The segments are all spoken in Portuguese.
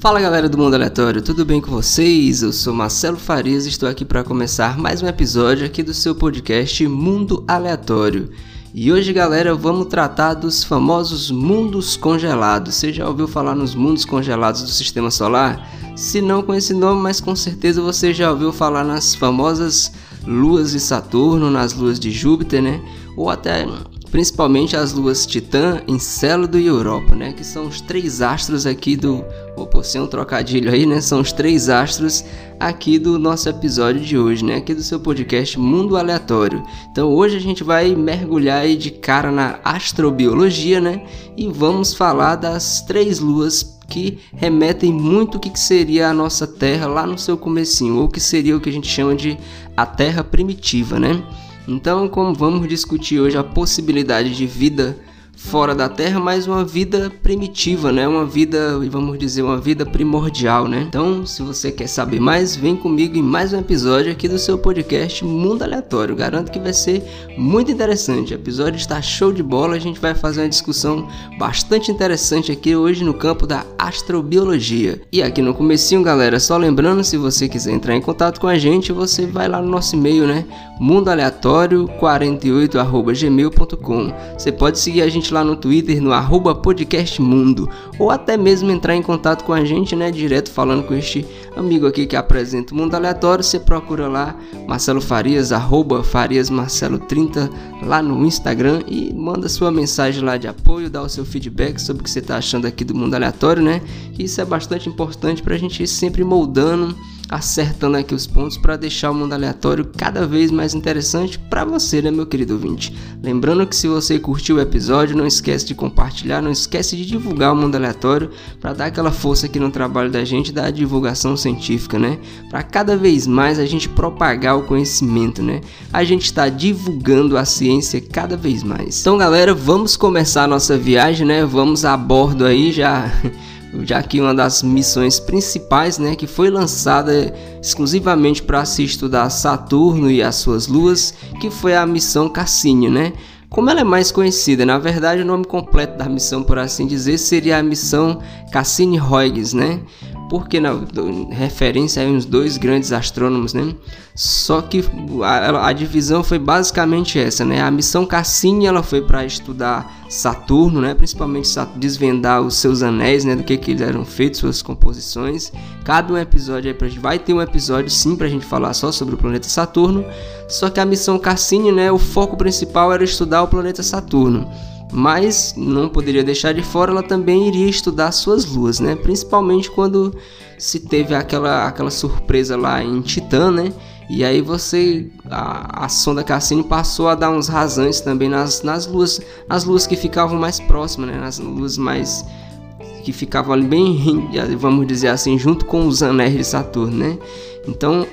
Fala galera do Mundo Aleatório, tudo bem com vocês? Eu sou Marcelo Farias e estou aqui para começar mais um episódio aqui do seu podcast Mundo Aleatório. E hoje, galera, vamos tratar dos famosos mundos congelados. Você já ouviu falar nos mundos congelados do Sistema Solar? Se não com esse nome, mas com certeza você já ouviu falar nas famosas luas de Saturno, nas luas de Júpiter, né? Ou até principalmente as luas Titã, Encélado e Europa, né? Que são os três astros aqui do. Vou pôr um trocadilho aí, né? São os três astros aqui do nosso episódio de hoje, né? Aqui do seu podcast Mundo Aleatório. Então hoje a gente vai mergulhar aí de cara na astrobiologia, né? E vamos falar das três luas que remetem muito o que seria a nossa Terra lá no seu comecinho, ou que seria o que a gente chama de a Terra primitiva, né? Então, como vamos discutir hoje a possibilidade de vida fora da Terra, mas uma vida primitiva, né? Uma vida, vamos dizer, uma vida primordial, né? Então, se você quer saber mais, vem comigo em mais um episódio aqui do seu podcast Mundo Aleatório. Garanto que vai ser muito interessante. O episódio está show de bola. A gente vai fazer uma discussão bastante interessante aqui hoje no campo da astrobiologia. E aqui no comecinho, galera, só lembrando, se você quiser entrar em contato com a gente, você vai lá no nosso e-mail, né? mundoaleatório48@gmail.com. Você pode seguir a gente lá no Twitter, no arroba podcastmundo, ou até mesmo entrar em contato com a gente, né, direto falando com este amigo aqui que apresenta o Mundo Aleatório, você procura lá Marcelo Farias, arroba FariasMarcelo30 lá no Instagram e manda sua mensagem lá de apoio, dá o seu feedback sobre o que você está achando aqui do Mundo Aleatório, né, isso é bastante importante para a gente ir sempre moldando acertando aqui os pontos para deixar o mundo aleatório cada vez mais interessante para você, né, meu querido ouvinte? Lembrando que se você curtiu o episódio, não esquece de compartilhar, não esquece de divulgar o mundo aleatório para dar aquela força aqui no trabalho da gente da divulgação científica, né? Para cada vez mais a gente propagar o conhecimento, né? A gente está divulgando a ciência cada vez mais. Então, galera, vamos começar a nossa viagem, né? Vamos a bordo aí já já que uma das missões principais, né, que foi lançada exclusivamente para se estudar Saturno e as suas luas, que foi a missão Cassini, né? Como ela é mais conhecida, na verdade o nome completo da missão, por assim dizer, seria a missão Cassini-Huygens, né? porque na referência a uns dois grandes astrônomos, né? Só que a, a, divisão foi basicamente essa, né? A missão Cassini ela foi para estudar Saturno, né? Principalmente desvendar os seus anéis, né? Do que que eles eram feitos, suas composições. Cada um episódio aí vai ter um episódio sim para a gente falar só sobre o planeta Saturno. Só que a missão Cassini, né? O foco principal era estudar o planeta Saturno mas não poderia deixar de fora, ela também iria estudar suas luas, né? Principalmente quando se teve aquela, aquela surpresa lá em Titã, né? E aí você a, a sonda Cassini passou a dar uns rasantes também nas, nas luas, nas luas que ficavam mais próximas, né? Nas luas mais que ficavam ali bem, vamos dizer assim, junto com os anéis de Saturno, né? Então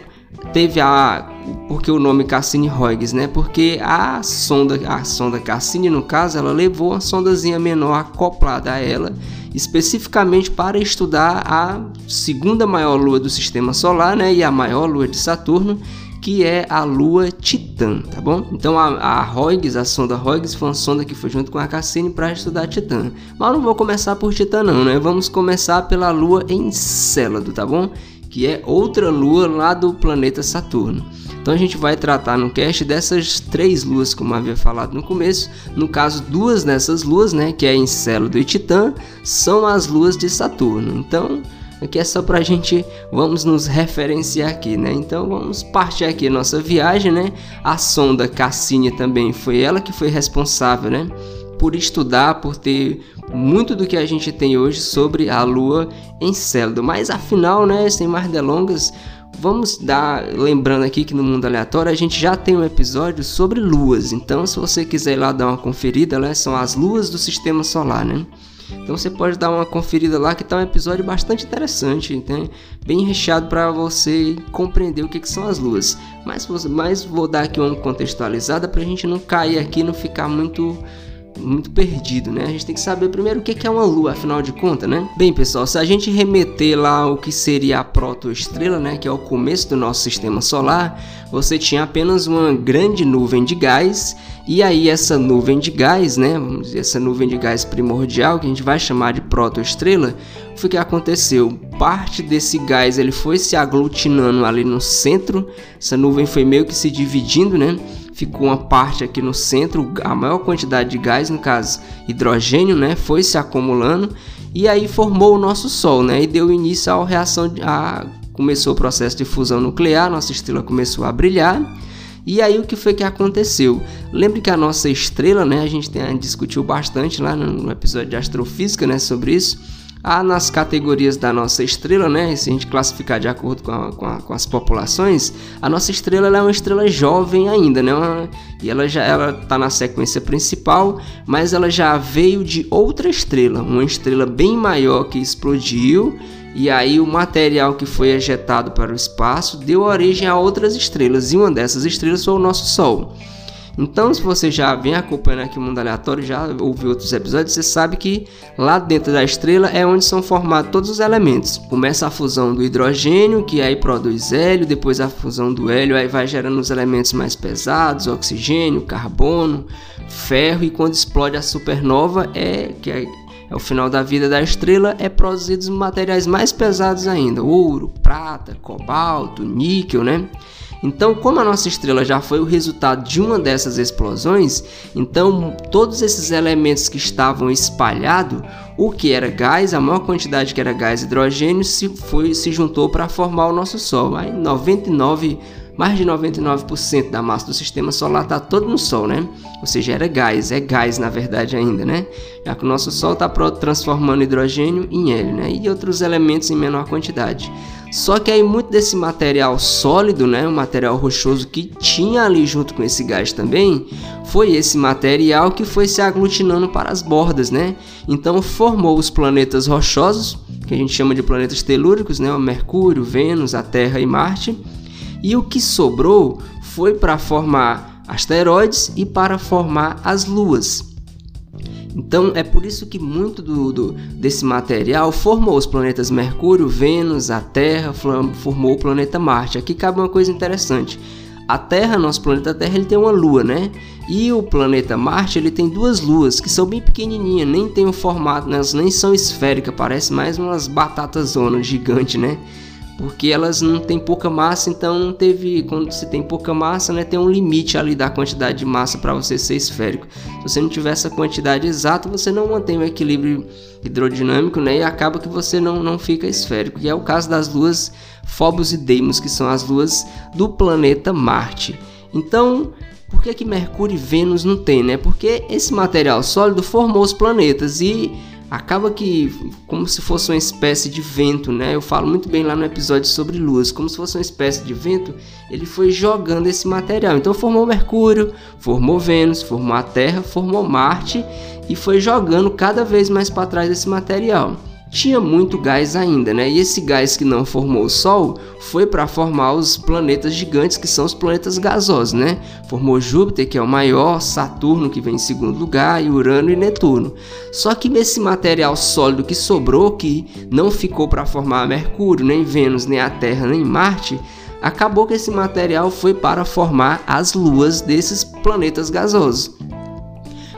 teve a porque o nome Cassini-Huygens, né? Porque a sonda, a sonda Cassini no caso, ela levou uma sondazinha menor acoplada a ela, especificamente para estudar a segunda maior lua do sistema solar, né? E a maior lua de Saturno, que é a lua Titã, tá bom? Então a, a Huygens, a sonda Huygens foi uma sonda que foi junto com a Cassini para estudar Titã. Mas não vou começar por Titã não, né? Vamos começar pela lua Encélado, tá bom? Que é outra lua lá do planeta Saturno. Então a gente vai tratar no cast dessas três luas, como havia falado no começo. No caso, duas dessas luas, né, que é Encélado e Titã, são as luas de Saturno. Então, aqui é só para a gente, vamos nos referenciar aqui, né? Então vamos partir aqui nossa viagem, né? A sonda Cassini também foi ela que foi responsável, né? Por estudar, por ter muito do que a gente tem hoje sobre a Lua em Célado. Mas afinal, né, sem mais delongas, vamos dar lembrando aqui que no mundo aleatório a gente já tem um episódio sobre luas. Então, se você quiser ir lá dar uma conferida, né, são as luas do sistema solar, né? Então você pode dar uma conferida lá que está um episódio bastante interessante, né? bem recheado para você compreender o que, que, são as luas. Mas, mas vou dar aqui uma contextualizada para a gente não cair aqui, não ficar muito muito perdido, né? A gente tem que saber primeiro o que é uma lua, afinal de contas, né? Bem, pessoal, se a gente remeter lá o que seria a protoestrela, né, que é o começo do nosso sistema solar, você tinha apenas uma grande nuvem de gás E aí essa nuvem de gás, né, vamos dizer, essa nuvem de gás primordial, que a gente vai chamar de protoestrela, foi que aconteceu. Parte desse gás ele foi se aglutinando ali no centro, essa nuvem foi meio que se dividindo, né? Ficou uma parte aqui no centro, a maior quantidade de gás, no caso hidrogênio, né, foi se acumulando e aí formou o nosso Sol, né? E deu início à reação, a, começou o processo de fusão nuclear, nossa estrela começou a brilhar. E aí o que foi que aconteceu? Lembre que a nossa estrela, né, a gente tem, discutiu bastante lá no episódio de astrofísica, né, sobre isso. Ah, nas categorias da nossa estrela, né? Se a gente classificar de acordo com, a, com, a, com as populações, a nossa estrela é uma estrela jovem ainda, né? Uma, e ela já ela tá na sequência principal, mas ela já veio de outra estrela, uma estrela bem maior que explodiu e aí o material que foi ejetado para o espaço deu origem a outras estrelas, e uma dessas estrelas foi o nosso Sol. Então, se você já vem acompanhando aqui o Mundo Aleatório, já ouviu outros episódios, você sabe que lá dentro da estrela é onde são formados todos os elementos. Começa a fusão do hidrogênio, que aí produz hélio, depois a fusão do hélio, aí vai gerando os elementos mais pesados, oxigênio, carbono, ferro, e quando explode a supernova, é que é é o final da vida da estrela, é produzidos materiais mais pesados ainda, ouro, prata, cobalto, níquel, né? Então, como a nossa estrela já foi o resultado de uma dessas explosões, então todos esses elementos que estavam espalhados, o que era gás, a maior quantidade que era gás hidrogênio, se foi se juntou para formar o nosso Sol. Aí 99 mais de 99% da massa do sistema solar está todo no Sol, né? Ou seja, era gás, é gás na verdade ainda, né? Já que o nosso Sol está transformando hidrogênio em hélio, né? E outros elementos em menor quantidade. Só que aí muito desse material sólido, né, o material rochoso que tinha ali junto com esse gás também, foi esse material que foi se aglutinando para as bordas, né? Então formou os planetas rochosos, que a gente chama de planetas telúricos, né, o Mercúrio, Vênus, a Terra e Marte e o que sobrou foi para formar asteroides e para formar as luas. Então é por isso que muito do, do, desse material formou os planetas Mercúrio, Vênus, a Terra, formou o planeta Marte. Aqui cabe uma coisa interessante. A Terra, nosso planeta Terra, ele tem uma lua, né? E o planeta Marte, ele tem duas luas que são bem pequenininhas, nem tem o um formato, elas nem são esféricas, parece mais umas batatas zonas gigantes, né? Porque elas não têm pouca massa, então teve quando você tem pouca massa, né, tem um limite ali da quantidade de massa para você ser esférico. Se você não tiver essa quantidade exata, você não mantém o equilíbrio hidrodinâmico, né, e acaba que você não, não fica esférico. E é o caso das luas Phobos e Deimos, que são as luas do planeta Marte. Então, por que que Mercúrio e Vênus não tem, né? Porque esse material sólido formou os planetas e acaba que como se fosse uma espécie de vento, né? Eu falo muito bem lá no episódio sobre luas, como se fosse uma espécie de vento, ele foi jogando esse material. Então formou Mercúrio, formou Vênus, formou a Terra, formou Marte e foi jogando cada vez mais para trás esse material tinha muito gás ainda, né? E esse gás que não formou o Sol foi para formar os planetas gigantes, que são os planetas gasosos, né? Formou Júpiter, que é o maior, Saturno, que vem em segundo lugar, e Urano e Netuno. Só que esse material sólido que sobrou, que não ficou para formar Mercúrio, nem Vênus, nem a Terra, nem Marte, acabou que esse material foi para formar as luas desses planetas gasosos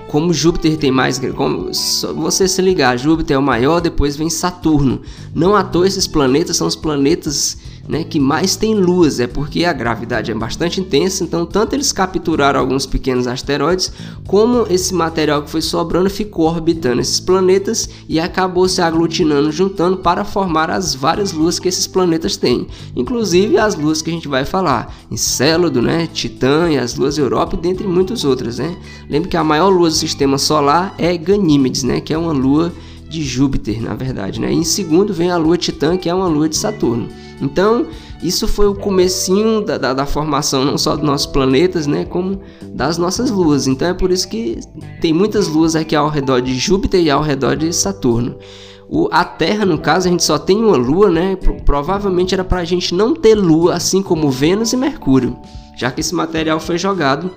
como Júpiter tem mais, como você se ligar, Júpiter é o maior, depois vem Saturno. Não à toa esses planetas são os planetas né, que mais tem luas, é porque a gravidade é bastante intensa, então tanto eles capturaram alguns pequenos asteroides, como esse material que foi sobrando ficou orbitando esses planetas e acabou se aglutinando, juntando para formar as várias luas que esses planetas têm, inclusive as luas que a gente vai falar, Encélado, né, Titã e as luas Europa, dentre muitas outras, né. Lembre que a maior lua do sistema solar é Ganímedes, né, que é uma lua de Júpiter, na verdade, né? E em segundo vem a lua Titã, que é uma lua de Saturno. Então, isso foi o comecinho da, da, da, formação não só dos nossos planetas, né, como das nossas luas. Então é por isso que tem muitas luas aqui ao redor de Júpiter e ao redor de Saturno. O, a Terra, no caso, a gente só tem uma lua, né? Provavelmente era para a gente não ter lua, assim como Vênus e Mercúrio, já que esse material foi jogado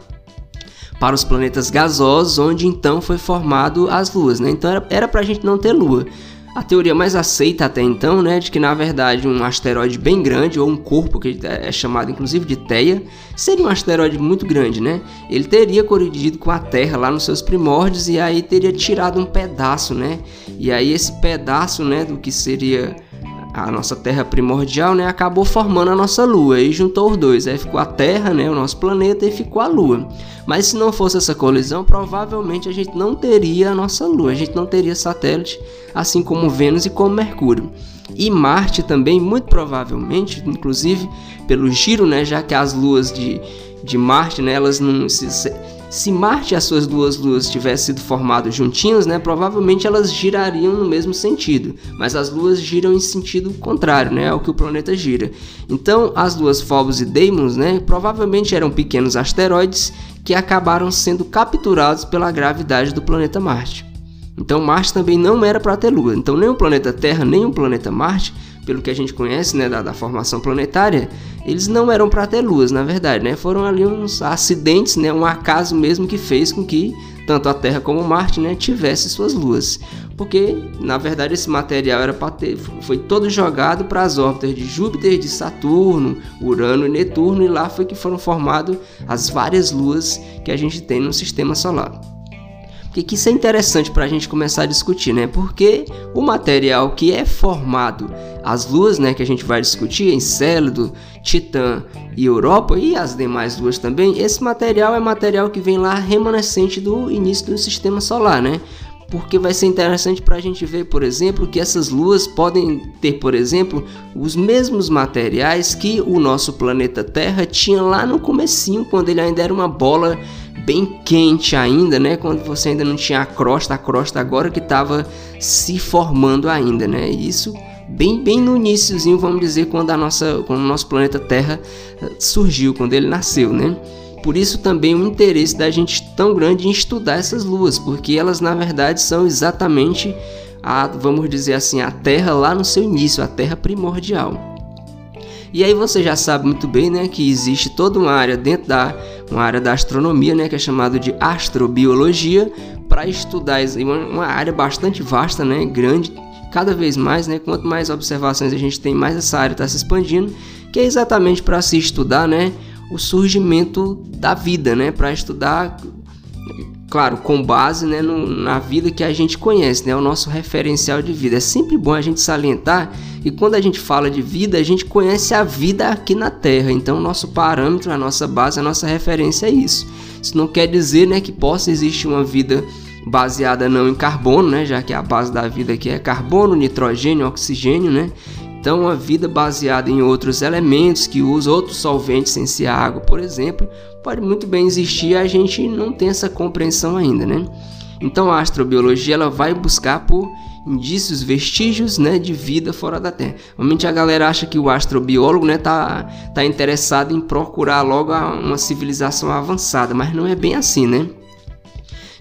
para os planetas gasosos, onde então foi formado as luas, né? Então era para a gente não ter lua. a teoria mais aceita até então, né, de que na verdade um asteroide bem grande ou um corpo que é chamado inclusive de Theia, seria um asteroide muito grande, né? Ele teria colidido com a Terra lá nos seus primórdios e aí teria tirado um pedaço, né? E aí esse pedaço, né, do que seria a nossa Terra primordial, né, acabou formando a nossa Lua e juntou os dois. Aí ficou a Terra, né, o nosso planeta, e ficou a Lua. Mas se não fosse essa colisão, provavelmente a gente não teria a nossa Lua, a gente não teria satélite, assim como Vênus e como Mercúrio. E Marte também, muito provavelmente, inclusive pelo giro, né, já que as luas de, de Marte, né, elas não se, se Marte e as suas duas luas tivessem sido formadas juntinhas, né, provavelmente elas girariam no mesmo sentido, mas as luas giram em sentido contrário, né, ao que o planeta gira. Então, as luas Phobos e Deimos, né, provavelmente eram pequenos asteroides que acabaram sendo capturados pela gravidade do planeta Marte. Então, Marte também não era para ter lua. Então, nem o planeta Terra nem o planeta Marte pelo que a gente conhece, né, da, da formação planetária, eles não eram para ter luas, na verdade, né? Foram ali uns acidentes, né, um acaso mesmo que fez com que tanto a Terra como Marte, né, tivesse suas luas. Porque, na verdade, esse material era para ter foi todo jogado para as órbitas de Júpiter, de Saturno, Urano e Netuno e lá foi que foram formadas as várias luas que a gente tem no sistema solar. Porque que isso é interessante para a gente começar a discutir, né? Porque o material que é formado, as luas, né, que a gente vai discutir, Encélado, Titã e Europa e as demais luas também, esse material é material que vem lá remanescente do início do sistema solar, né? porque vai ser interessante para a gente ver, por exemplo, que essas luas podem ter, por exemplo, os mesmos materiais que o nosso planeta Terra tinha lá no comecinho, quando ele ainda era uma bola bem quente ainda, né? Quando você ainda não tinha a crosta, a crosta agora que estava se formando ainda, né? Isso bem, bem no iníciozinho, vamos dizer, quando a nossa, quando o nosso planeta Terra eh, surgiu, quando ele nasceu, né? Por isso também o interesse da gente tão grande em estudar essas luas, porque elas na verdade são exatamente a, vamos dizer assim, a Terra lá no seu início, a Terra primordial. E aí você já sabe muito bem, né, que existe toda uma área dentro da uma área da astronomia, né, que é chamado de astrobiologia, para estudar. Uma, uma área bastante vasta, né, grande, cada vez mais, né, quanto mais observações a gente tem, mais essa área está se expandindo, que é exatamente para se estudar, né, o surgimento da vida, né, para estudar claro, com base né, no, na vida que a gente conhece, né, o nosso referencial de vida. É sempre bom a gente salientar e quando a gente fala de vida, a gente conhece a vida aqui na Terra. Então, o nosso parâmetro, a nossa base, a nossa referência é isso. Isso não quer dizer né, que possa existir uma vida baseada não em carbono, né, já que a base da vida aqui é carbono, nitrogênio, oxigênio, né? Então, uma vida baseada em outros elementos que usam outros solventes sem ser água, por exemplo, pode muito bem existir e a gente não tem essa compreensão ainda, né? Então, a astrobiologia ela vai buscar por indícios, vestígios, né, de vida fora da Terra. Normalmente a galera acha que o astrobiólogo, né, tá, tá interessado em procurar logo uma civilização avançada, mas não é bem assim, né?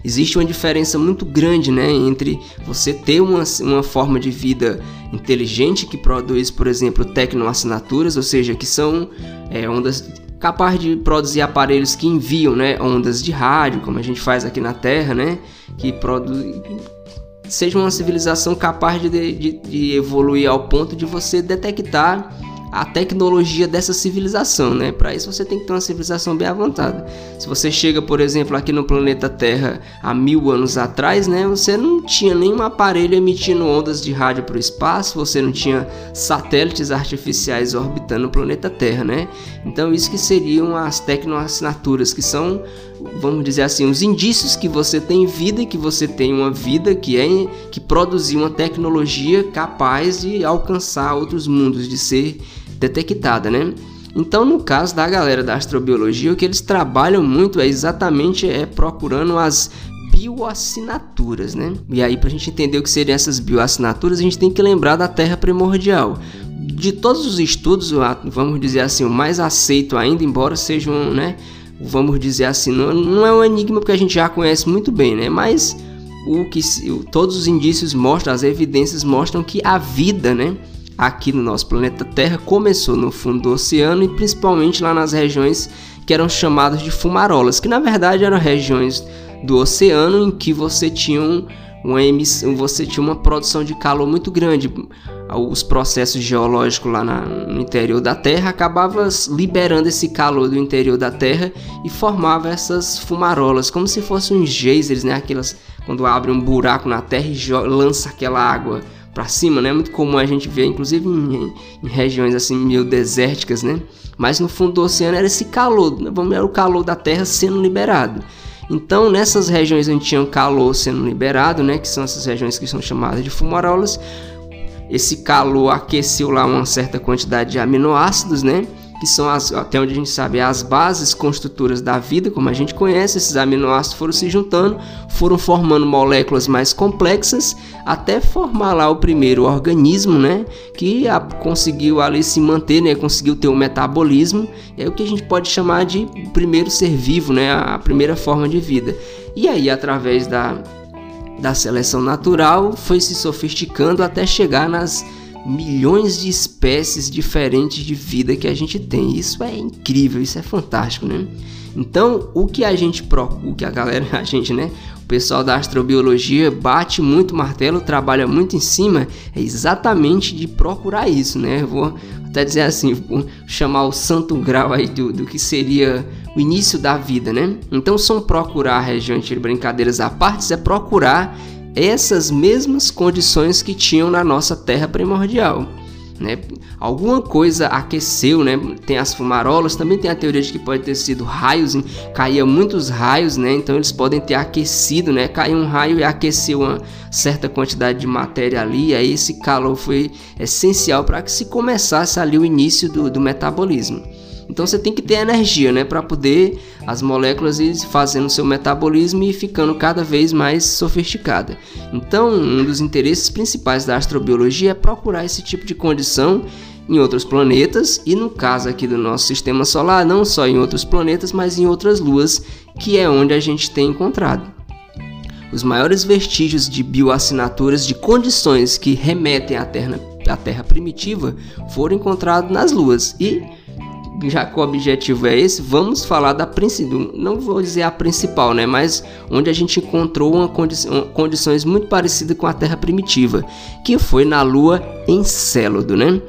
Existe uma diferença muito grande né, entre você ter uma, uma forma de vida inteligente que produz, por exemplo, tecnoassinaturas, ou seja, que são é, ondas capazes de produzir aparelhos que enviam né, ondas de rádio, como a gente faz aqui na Terra, né, que produz seja uma civilização capaz de, de, de evoluir ao ponto de você detectar a tecnologia dessa civilização, né? Para isso você tem que ter uma civilização bem avançada. Se você chega, por exemplo, aqui no planeta Terra há mil anos atrás, né? Você não tinha nenhum aparelho emitindo ondas de rádio para o espaço, você não tinha satélites artificiais orbitando o planeta Terra, né? Então isso que seriam as tecnoassinaturas, que são vamos dizer assim, os indícios que você tem vida e que você tem uma vida que é que produziu uma tecnologia capaz de alcançar outros mundos, de ser detectada, né? Então, no caso da galera da astrobiologia, o que eles trabalham muito é exatamente é procurando as bioassinaturas, né? E aí, para a gente entender o que seriam essas bioassinaturas, a gente tem que lembrar da Terra primordial. De todos os estudos, vamos dizer assim, o mais aceito ainda, embora sejam, né, vamos dizer assim, não, não é um enigma porque a gente já conhece muito bem, né? Mas o que todos os indícios mostram, as evidências mostram que a vida, né, aqui no nosso planeta Terra começou no fundo do oceano e principalmente lá nas regiões que eram chamadas de fumarolas, que na verdade eram regiões do oceano em que você tinha um, uma emissão, você tinha uma produção de calor muito grande. Os processos geológicos lá na, no interior da Terra acabavam liberando esse calor do interior da Terra e formava essas fumarolas, como se fossem uns geysers, né? Aquelas quando abre um buraco na Terra e lança aquela água para cima, né? Muito comum a gente ver, inclusive em, em, regiões assim meio desérticas, né? Mas no fundo do oceano era esse calor, né? era o calor da Terra sendo liberado. Então, nessas regiões onde tinha calor sendo liberado, né, que são essas regiões que são chamadas de fumarolas, esse calor aqueceu lá uma certa quantidade de aminoácidos, né? Que são as, até onde a gente sabe as bases construtoras da vida, como a gente conhece, esses aminoácidos foram se juntando, foram formando moléculas mais complexas, até formar lá o primeiro organismo, né, que a, conseguiu ali se manter, né, conseguiu ter o um metabolismo, é o que a gente pode chamar de primeiro ser vivo, né, a primeira forma de vida. E aí, através da, da seleção natural, foi se sofisticando até chegar nas milhões de espécies diferentes de vida que a gente tem. Isso é incrível, isso é fantástico, né? Então, o que a gente procura, o que a galera, a gente, né? O pessoal da astrobiologia bate muito martelo, trabalha muito em cima, é exatamente de procurar isso, né? vou até dizer assim, vou chamar o santo grau aí do, do que seria o início da vida, né? Então, são procurar regiões de brincadeiras à parte, é procurar essas mesmas condições que tinham na nossa Terra primordial. Né? Alguma coisa aqueceu, né? Tem as fumarolas, também tem a teoria de que pode ter sido raios, caía muitos raios, né? Então eles podem ter aquecido, né? Caiu um raio e aqueceu uma certa quantidade de matéria ali, aí esse calor foi essencial para que se começasse ali o início do, do metabolismo. Então você tem que ter energia, né, para poder as moléculas ir fazendo seu metabolismo e ficando cada vez mais sofisticada. Então, um dos interesses principais da astrobiologia é procurar esse tipo de condição em outros planetas e no caso aqui do nosso sistema solar, não só em outros planetas, mas em outras luas, que é onde a gente tem encontrado. Os maiores vestígios de bioassinaturas de condições que remetem à Terra, à terra primitiva foram encontrados nas luas e já que o objetivo é esse, vamos falar da principal, não vou dizer a principal, né, mas onde a gente encontrou uma condi condições muito parecidas com a Terra primitiva, que foi na Lua Encélado, né?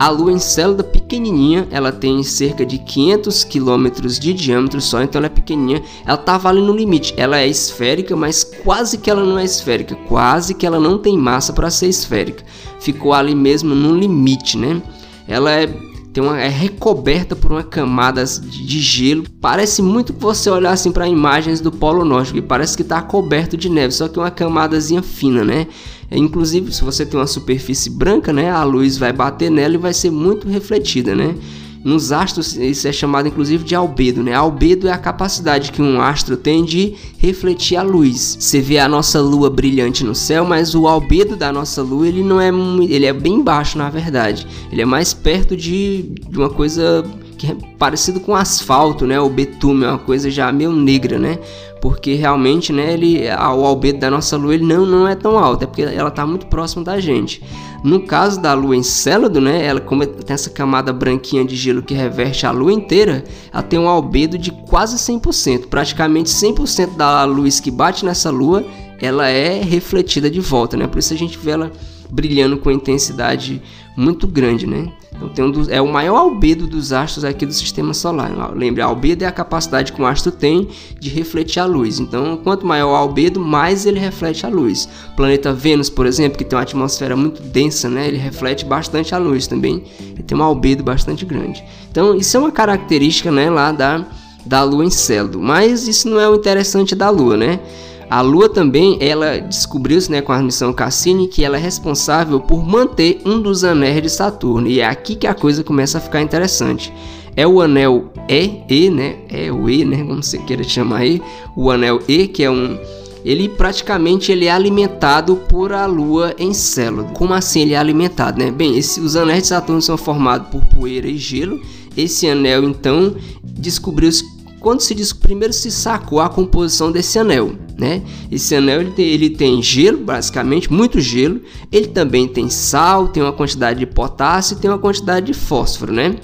A Lua Encélada pequenininha, ela tem cerca de 500 quilômetros de diâmetro só, então ela é pequenininha. Ela estava ali no limite. Ela é esférica, mas quase que ela não é esférica, quase que ela não tem massa para ser esférica. Ficou ali mesmo no limite, né? Ela é tem uma, é recoberta por uma camada de gelo. Parece muito que você olhar assim para imagens do Polo Norte, que parece que está coberto de neve, só que uma camadazinha fina, né? É, inclusive, se você tem uma superfície branca, né, a luz vai bater nela e vai ser muito refletida, né? Nos astros, isso é chamado inclusive de albedo, né? Albedo é a capacidade que um astro tem de refletir a luz. Você vê a nossa lua brilhante no céu, mas o albedo da nossa lua, ele não é ele é bem baixo, na verdade. Ele é mais perto de, uma coisa que é parecido com asfalto, né? O betume é uma coisa já meio negra, né? Porque realmente, né, ele, o albedo da nossa lua ele não, não é tão alto, é porque ela está muito próxima da gente. No caso da lua Encélado, né, ela como tem essa camada branquinha de gelo que reveste a lua inteira, ela tem um albedo de quase 100%, praticamente 100% da luz que bate nessa lua, ela é refletida de volta, né? Por isso a gente vê ela brilhando com intensidade muito grande, né? Um é o maior albedo dos astros aqui do sistema solar. Lembre, albedo é a capacidade que um astro tem de refletir a luz. Então, quanto maior o albedo, mais ele reflete a luz. O planeta Vênus, por exemplo, que tem uma atmosfera muito densa, né? Ele reflete bastante a luz também. Ele tem um albedo bastante grande. Então, isso é uma característica, né, lá da da Lua em Célado. Mas isso não é o interessante da Lua, né? A Lua também, ela descobriu-se né, com a missão Cassini que ela é responsável por manter um dos anéis de Saturno. E é aqui que a coisa começa a ficar interessante. É o anel E, E, né? É o E, né? Como você queira chamar aí. O anel E, que é um ele praticamente ele é alimentado por a Lua em célula. Como assim ele é alimentado, né? Bem, esse, os anéis de Saturno são formados por poeira e gelo. Esse anel então descobriu-se quando se diz primeiro se sacou a composição desse anel, né? Esse anel ele tem, ele tem gelo, basicamente muito gelo. Ele também tem sal, tem uma quantidade de potássio, tem uma quantidade de fósforo, né?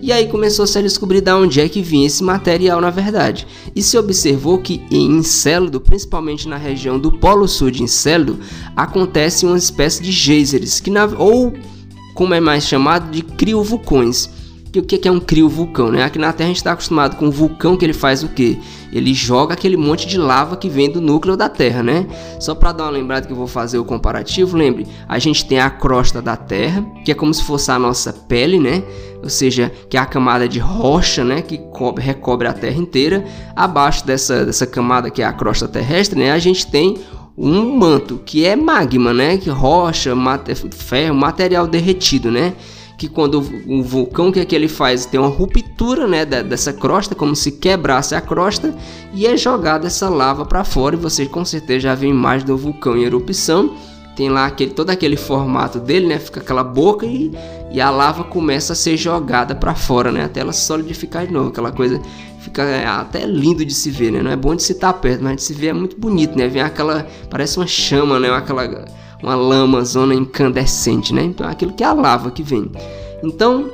E aí começou-se a descobrir de onde é que vinha esse material na verdade. E se observou que em Encélado, principalmente na região do Polo Sul de Encélado, acontece uma espécie de geysers, que na, ou como é mais chamado de criovulcões que o que é um criovulcão, né? Aqui na Terra a gente está acostumado com o vulcão que ele faz o quê? Ele joga aquele monte de lava que vem do núcleo da Terra, né? Só para dar uma lembrada que eu vou fazer o comparativo, lembre, a gente tem a crosta da Terra, que é como se fosse a nossa pele, né? Ou seja, que é a camada de rocha, né, que cobre, recobre a Terra inteira. Abaixo dessa, dessa camada que é a crosta terrestre, né, a gente tem um manto que é magma, né, que rocha, ferro, material derretido, né? Que quando o vulcão, que é que ele faz? Tem uma ruptura né, dessa crosta, como se quebrasse a crosta, e é jogada essa lava para fora. E você com certeza já viu imagem do vulcão em erupção. Tem lá aquele, todo aquele formato dele, né? Fica aquela boca e, e a lava começa a ser jogada para fora, né? Até ela solidificar de novo. Aquela coisa fica é, até lindo de se ver, né? Não é bom de se estar perto, mas de se ver é muito bonito, né? Vem aquela, parece uma chama, né? Aquela uma lama, zona incandescente, né? Então aquilo que é a lava que vem. Então,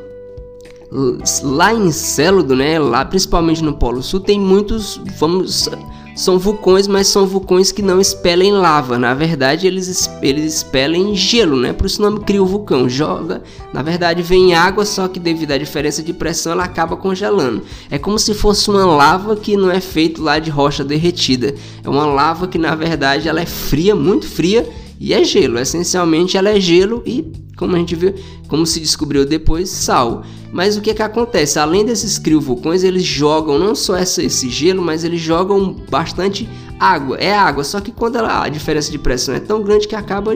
lá em Célodo, né, lá principalmente no Polo Sul, tem muitos, vamos, são vulcões, mas são vulcões que não expelem lava. Na verdade, eles, eles expelem gelo, né? Por isso o nome cria o vulcão. Joga, na verdade, vem água, só que devido à diferença de pressão, ela acaba congelando. É como se fosse uma lava que não é feito lá de rocha derretida. É uma lava que, na verdade, ela é fria, muito fria e é gelo. Essencialmente ela é gelo e, como a gente viu, como se descobriu depois, sal. Mas o que, que acontece? Além desses criovulcões, eles jogam não só essa, esse gelo, mas eles jogam bastante água. É água, só que quando ela, a diferença de pressão é tão grande que acaba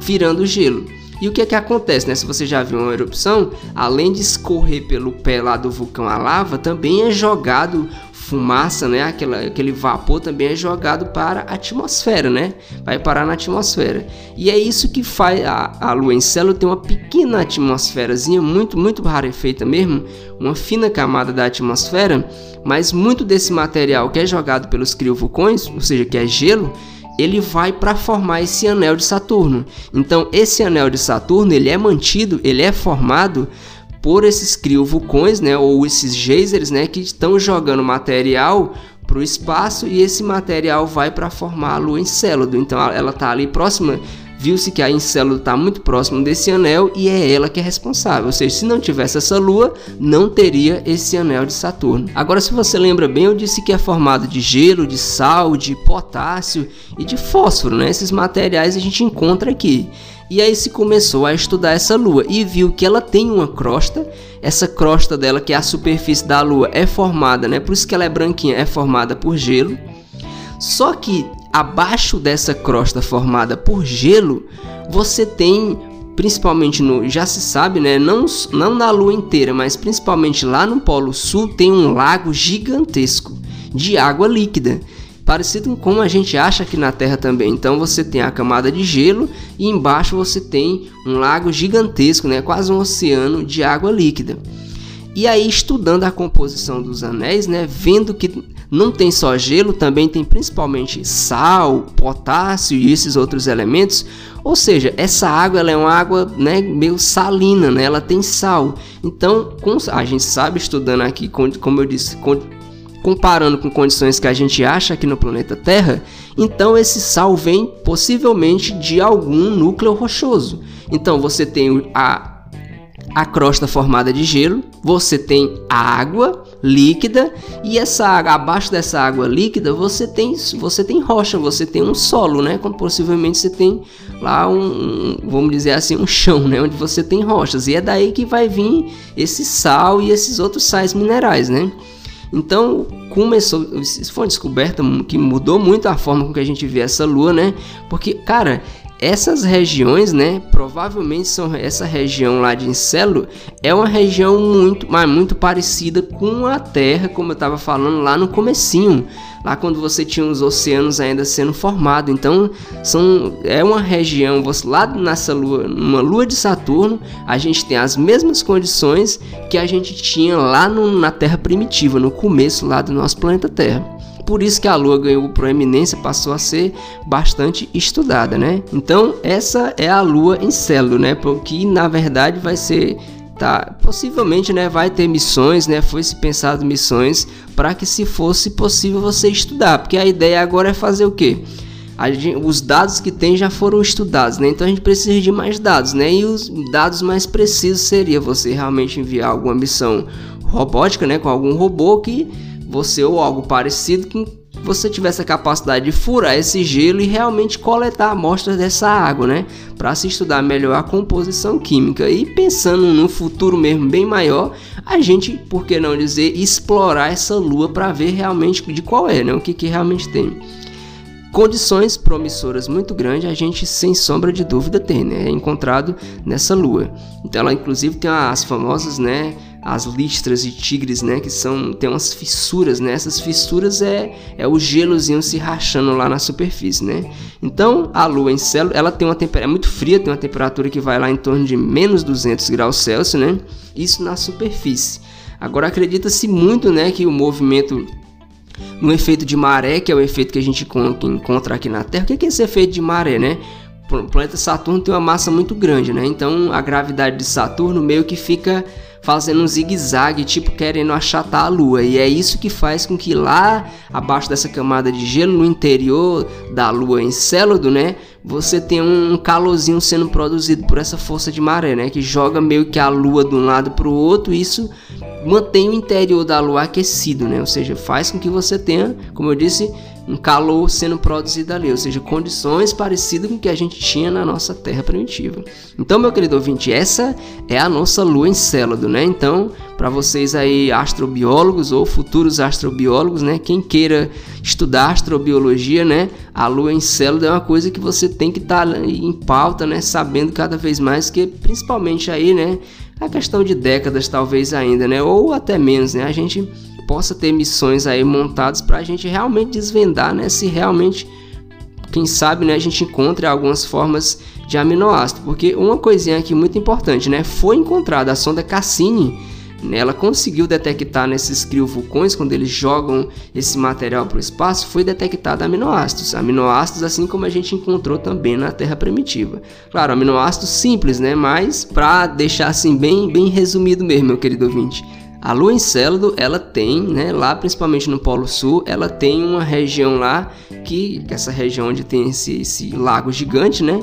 virando gelo. E o que é que acontece, né? Se você já viu uma erupção, além de escorrer pelo pé lá do vulcão a lava, também é jogado fumaça, né, aquela, aquele vapor também é jogado para a atmosfera, né? Vai parar na atmosfera. E é isso que faz a, a lua em célula ter uma pequena atmosferazinha, muito, muito rarefeita mesmo, uma fina camada da atmosfera, mas muito desse material que é jogado pelos criovulcões, ou seja, que é gelo, ele vai para formar esse anel de Saturno. Então, esse anel de Saturno, ele é mantido, ele é formado por esses criovulcões, né, ou esses geysers, né, que estão jogando material para o espaço e esse material vai para formar a Lua Encélado. Então ela está ali próxima, viu-se que a Encélado está muito próximo desse anel e é ela que é responsável. Ou seja, se não tivesse essa Lua, não teria esse anel de Saturno. Agora, se você lembra bem, eu disse que é formado de gelo, de sal, de potássio e de fósforo. Né? Esses materiais a gente encontra aqui. E aí se começou a estudar essa lua e viu que ela tem uma crosta. Essa crosta dela, que é a superfície da lua, é formada, né? Por isso que ela é branquinha, é formada por gelo. Só que abaixo dessa crosta formada por gelo, você tem principalmente no, já se sabe, né, não, não na lua inteira, mas principalmente lá no Polo Sul tem um lago gigantesco de água líquida parecido com como a gente acha aqui na Terra também. Então você tem a camada de gelo e embaixo você tem um lago gigantesco, né, quase um oceano de água líquida. E aí estudando a composição dos anéis, né, vendo que não tem só gelo, também tem principalmente sal, potássio e esses outros elementos. Ou seja, essa água ela é uma água né, meio salina, né? ela tem sal. Então, a gente sabe estudando aqui, como eu disse, comparando com condições que a gente acha aqui no planeta Terra, então esse sal vem possivelmente de algum núcleo rochoso. Então você tem a a crosta formada de gelo, você tem água líquida e essa água, abaixo dessa água líquida você tem você tem rocha, você tem um solo, né? Como possivelmente você tem lá um, vamos dizer assim, um chão, né, onde você tem rochas. E é daí que vai vir esse sal e esses outros sais minerais, né? Então, começou, isso foi uma descoberta que mudou muito a forma com que a gente vê essa lua, né? Porque, cara, essas regiões, né, provavelmente são essa região lá de Encelo é uma região muito, mas muito parecida com a Terra, como eu estava falando lá no comecinho, lá quando você tinha os oceanos ainda sendo formados. Então, são é uma região, você lá nessa lua, numa lua de Saturno, a gente tem as mesmas condições que a gente tinha lá no, na Terra primitiva, no começo lá do nosso planeta Terra por isso que a Lua ganhou proeminência, passou a ser bastante estudada, né? Então essa é a Lua em Célula, né? Porque na verdade vai ser tá, possivelmente, né, vai ter missões, né, foi se pensado missões para que se fosse possível você estudar, porque a ideia agora é fazer o quê? Gente, os dados que tem já foram estudados, né? Então a gente precisa de mais dados, né? E os dados mais precisos seria você realmente enviar alguma missão robótica, né, com algum robô que você ou algo parecido que você tivesse a capacidade de furar esse gelo e realmente coletar amostras dessa água, né? Para se estudar melhor a composição química. E pensando no futuro mesmo bem maior, a gente, por que não dizer, explorar essa lua para ver realmente de qual é, né? O que, que realmente tem. Condições promissoras muito grandes, a gente sem sombra de dúvida tem, né? É encontrado nessa lua. Então ela inclusive tem as famosas, né? As listras e tigres, né, que são tem umas fissuras, né? Essas fissuras é é o gelozinho se rachando lá na superfície, né? Então, a lua em célula, ela tem uma temperatura é muito fria, tem uma temperatura que vai lá em torno de menos 200 graus Celsius, né? Isso na superfície. Agora acredita-se muito, né, que o movimento no efeito de maré, que é o efeito que a gente encontra aqui na Terra. O que é esse efeito de maré, né? O planeta Saturno tem uma massa muito grande, né? Então a gravidade de Saturno meio que fica fazendo um zigue-zague, tipo querendo achatar a Lua. E é isso que faz com que lá abaixo dessa camada de gelo, no interior da Lua Encélado, né? Você tem um calorzinho sendo produzido por essa força de maré, né? Que joga meio que a Lua de um lado para o outro. E isso mantém o interior da Lua aquecido, né? Ou seja, faz com que você tenha, como eu disse, um calor sendo produzido ali, ou seja, condições parecidas com que a gente tinha na nossa Terra primitiva. Então, meu querido ouvinte, essa é a nossa Lua Encélado, né? Então, para vocês aí astrobiólogos ou futuros astrobiólogos, né, quem queira estudar astrobiologia, né, a Lua Encélado é uma coisa que você tem que estar tá em pauta, né, sabendo cada vez mais que principalmente aí, né, a questão de décadas talvez ainda, né, ou até menos, né, a gente possa ter missões aí montadas para a gente realmente desvendar, né? Se realmente, quem sabe, né, a gente encontre algumas formas de aminoácido. Porque uma coisinha aqui muito importante, né? Foi encontrada a sonda Cassini, né, ela conseguiu detectar nesses criovulcões, quando eles jogam esse material para o espaço, foi detectado aminoácidos. Aminoácidos assim como a gente encontrou também na Terra primitiva. Claro, aminoácidos simples, né? Mas para deixar assim bem, bem resumido mesmo, meu querido ouvinte. A Lua Encélado, ela tem, né, lá principalmente no Polo Sul, ela tem uma região lá que, essa região onde tem esse, esse lago gigante, né,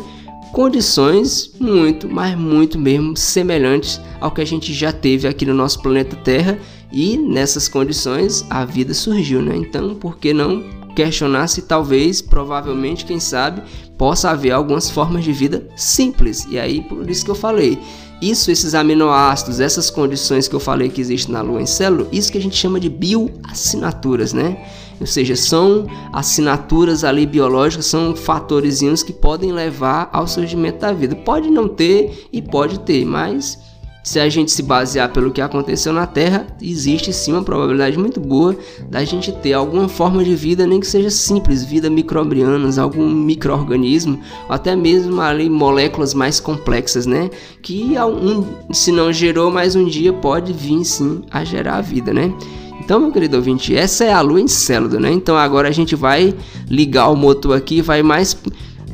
condições muito, mas muito mesmo semelhantes ao que a gente já teve aqui no nosso planeta Terra e nessas condições a vida surgiu, né? Então, por que não questionar se talvez, provavelmente, quem sabe, possa haver algumas formas de vida simples? E aí, por isso que eu falei, isso, esses aminoácidos, essas condições que eu falei que existem na lua em célula, isso que a gente chama de bioassinaturas, né? Ou seja, são assinaturas ali biológicas, são fatores que podem levar ao surgimento da vida. Pode não ter e pode ter, mas se a gente se basear pelo que aconteceu na Terra, existe sim uma probabilidade muito boa da gente ter alguma forma de vida, nem que seja simples, vida microbianas, algum microorganismo, até mesmo ali moléculas mais complexas, né? Que um, se não gerou, mais um dia pode vir sim a gerar a vida, né? Então, meu querido ouvinte, essa é a lua em célula, né? Então agora a gente vai ligar o motor aqui, vai mais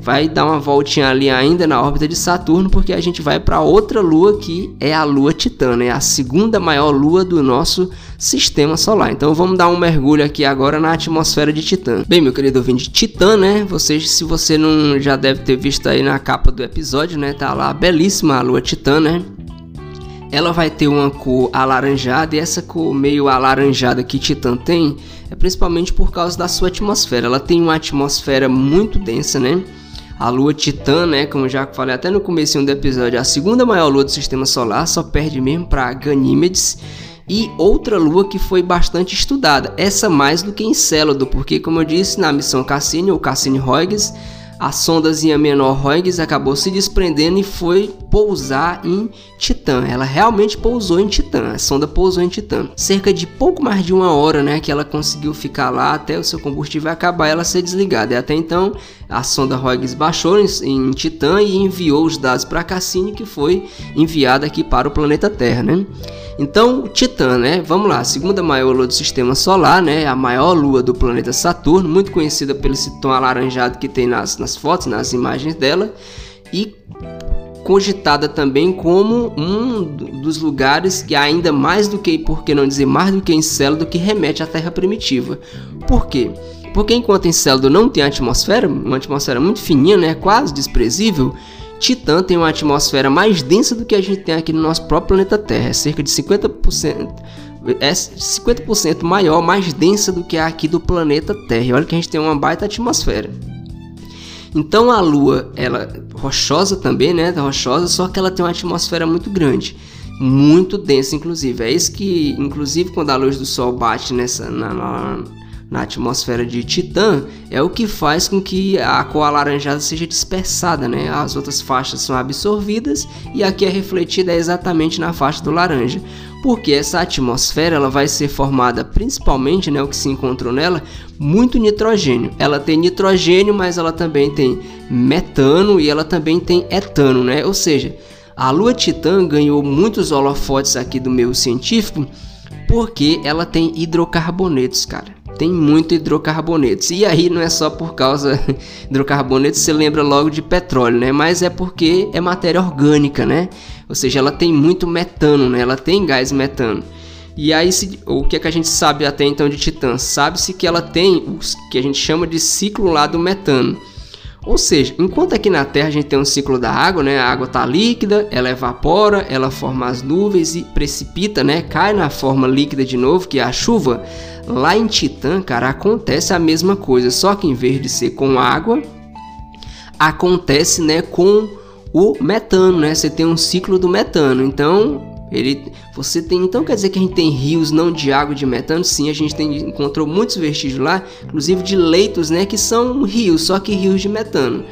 vai dar uma voltinha ali ainda na órbita de Saturno, porque a gente vai para outra lua que é a lua Titã, né? a segunda maior lua do nosso sistema solar. Então vamos dar um mergulho aqui agora na atmosfera de Titã. Bem, meu querido ouvinte, Titã, né? Vocês, se você não já deve ter visto aí na capa do episódio, né? Tá lá belíssima a lua Titã, né? Ela vai ter uma cor alaranjada e essa cor meio alaranjada que Titã tem é principalmente por causa da sua atmosfera. Ela tem uma atmosfera muito densa, né? A lua Titã, né, como já falei até no começo do episódio, é a segunda maior lua do sistema solar, só perde mesmo para Ganímedes. E outra lua que foi bastante estudada, essa mais do que Encélado, porque como eu disse na missão Cassini ou Cassini-Huygens, a sondazinha menor Huygens acabou se desprendendo e foi pousar em Titã. Ela realmente pousou em Titã. A sonda pousou em Titã. Cerca de pouco mais de uma hora, né, que ela conseguiu ficar lá até o seu combustível acabar, ela ser desligada. E até então, a sonda Huygens baixou em, em Titã e enviou os dados para Cassini, que foi enviada aqui para o planeta Terra, né? Então, Titã, né? Vamos lá, a segunda maior lua do sistema solar, né? A maior lua do planeta Saturno, muito conhecida pelo esse tom alaranjado que tem nas, nas fotos, nas imagens dela. E cogitada também como um dos lugares que ainda mais do que, por que não dizer mais do que Encélado, que remete à Terra primitiva. Por quê? Porque enquanto Encélado não tem atmosfera, uma atmosfera muito fininha, né, quase desprezível, Titã tem uma atmosfera mais densa do que a gente tem aqui no nosso próprio planeta Terra, é cerca de 50%, é 50% maior, mais densa do que a aqui do planeta Terra. E olha que a gente tem uma baita atmosfera. Então a Lua, ela rochosa também, né? Rochosa, só que ela tem uma atmosfera muito grande, muito densa, inclusive. É isso que, inclusive, quando a luz do Sol bate nessa na, na, na atmosfera de Titã, é o que faz com que a cor alaranjada seja dispersada, né? As outras faixas são absorvidas e aqui é refletida exatamente na faixa do laranja porque essa atmosfera ela vai ser formada principalmente, né, o que se encontrou nela, muito nitrogênio. Ela tem nitrogênio, mas ela também tem metano e ela também tem etano, né? Ou seja, a Lua Titã ganhou muitos holofotes aqui do meio científico porque ela tem hidrocarbonetos, cara tem muito hidrocarbonetos. E aí não é só por causa hidrocarbonetos, você lembra logo de petróleo, né? Mas é porque é matéria orgânica, né? Ou seja, ela tem muito metano, né? Ela tem gás metano. E aí, se, o que, é que a gente sabe até então de Titã? Sabe-se que ela tem o que a gente chama de ciclo lá do metano. Ou seja, enquanto aqui na Terra a gente tem um ciclo da água, né? A água está líquida, ela evapora, ela forma as nuvens e precipita, né? Cai na forma líquida de novo, que é a chuva. Lá em Titã, cara, acontece a mesma coisa, só que em vez de ser com água, acontece, né, com o metano, né? Você tem um ciclo do metano. Então, ele, você tem, então quer dizer que a gente tem rios não de água de metano? Sim, a gente tem, encontrou muitos vestígios lá, inclusive de leitos, né, que são rios, só que rios de metano.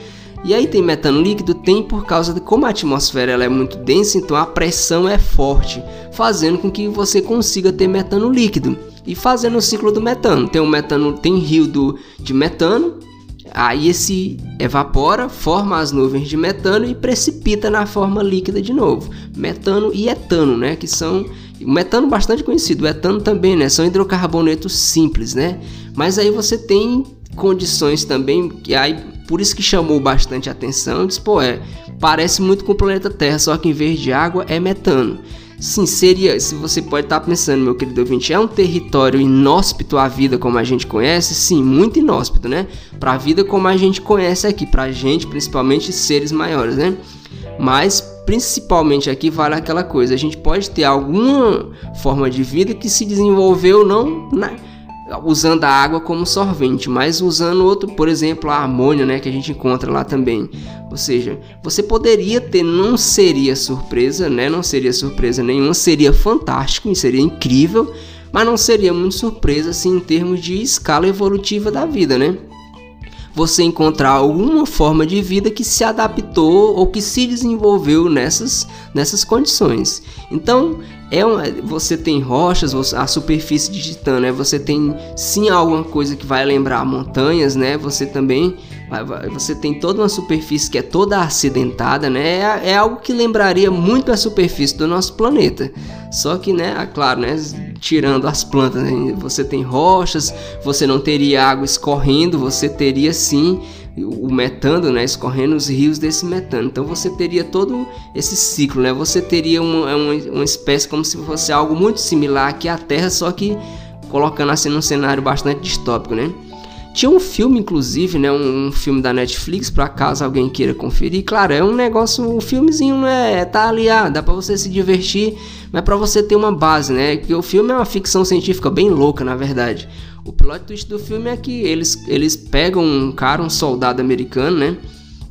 E aí tem metano líquido? Tem por causa de como a atmosfera ela é muito densa, então a pressão é forte, fazendo com que você consiga ter metano líquido. E fazendo o ciclo do metano, tem um metano, tem rio do, de metano, Aí esse evapora, forma as nuvens de metano e precipita na forma líquida de novo. Metano e etano, né, que são o metano bastante conhecido, o etano também, né, são hidrocarbonetos simples, né? Mas aí você tem condições também que aí por isso que chamou bastante atenção, diz, pô, é, parece muito com o planeta Terra, só que em vez de água é metano. Sim, seria, se você pode estar pensando, meu querido ouvinte, é um território inóspito à vida como a gente conhece? Sim, muito inóspito, né? Para a vida como a gente conhece aqui, para a gente, principalmente seres maiores, né? Mas principalmente aqui vale aquela coisa, a gente pode ter alguma forma de vida que se desenvolveu não na, usando a água como sorvente, mas usando outro, por exemplo, a amônia, né, que a gente encontra lá também. Ou seja, você poderia ter, não seria surpresa, né, não seria surpresa nenhuma, seria fantástico seria incrível, mas não seria muito surpresa assim em termos de escala evolutiva da vida, né? Você encontrar alguma forma de vida que se adaptou ou que se desenvolveu nessas, nessas condições. Então, é uma, você tem rochas, a superfície de Titã, né? Você tem sim alguma coisa que vai lembrar montanhas, né? Você também você tem toda uma superfície que é toda acidentada, né? É, é algo que lembraria muito a superfície do nosso planeta. Só que, né, é claro, né, tirando as plantas, né? você tem rochas, você não teria água escorrendo, você teria sim o metano, né, escorrendo os rios desse metano. Então você teria todo esse ciclo, né? Você teria uma, uma, uma espécie como se fosse algo muito similar aqui à Terra, só que colocando assim num cenário bastante distópico, né? Tinha um filme, inclusive, né? Um, um filme da Netflix, para caso alguém queira conferir. Claro, é um negócio, um filmezinho, né? Tá ali, ah, dá pra você se divertir, mas para você ter uma base, né? Que o filme é uma ficção científica bem louca, na verdade. O plot twist do filme é que eles, eles pegam um cara, um soldado americano, né?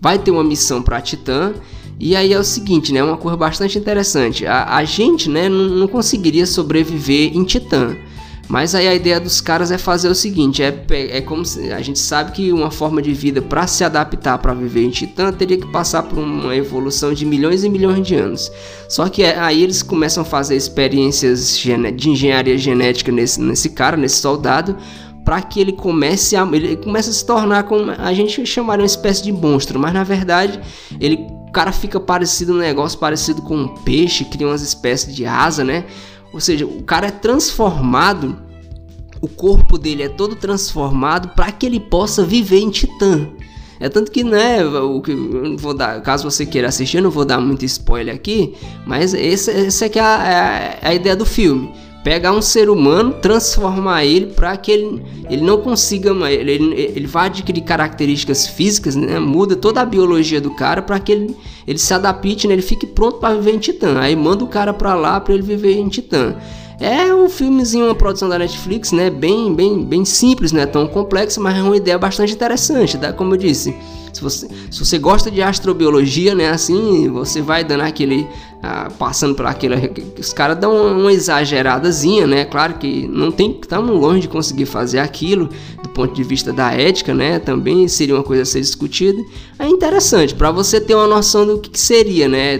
Vai ter uma missão para Titã. E aí é o seguinte, né? Uma coisa bastante interessante. A, a gente, né, não, não conseguiria sobreviver em Titã. Mas aí a ideia dos caras é fazer o seguinte: é, é como a gente sabe que uma forma de vida para se adaptar para viver em Titã teria que passar por uma evolução de milhões e milhões de anos. Só que é, aí eles começam a fazer experiências de engenharia genética nesse, nesse cara, nesse soldado, para que ele comece a ele comece a se tornar como a gente chamaria uma espécie de monstro, mas na verdade ele o cara fica parecido um negócio parecido com um peixe, cria umas espécies de asa, né? Ou seja, o cara é transformado, o corpo dele é todo transformado para que ele possa viver em Titã. É tanto que, né, o que vou dar, caso você queira assistir, eu não vou dar muito spoiler aqui, mas esse é que é a, é a ideia do filme pegar um ser humano, transformar ele para que ele, ele não consiga mais, ele, ele, vai adquirir características físicas, né? muda toda a biologia do cara para que ele, ele se adapte, né? ele fique pronto para viver em Titã. Aí manda o cara para lá para ele viver em Titã. É um filmezinho, uma produção da Netflix, né? Bem, bem, bem simples, né? Tão complexo, mas é uma ideia bastante interessante, tá? Como eu disse, se você, se você gosta de astrobiologia, né? Assim, você vai dando aquele, ah, passando por aquele, os caras dão uma, exageradazinha, né? Claro que não tem, estamos longe de conseguir fazer aquilo do ponto de vista da ética, né? Também seria uma coisa a ser discutida. É interessante para você ter uma noção do que, que seria, né?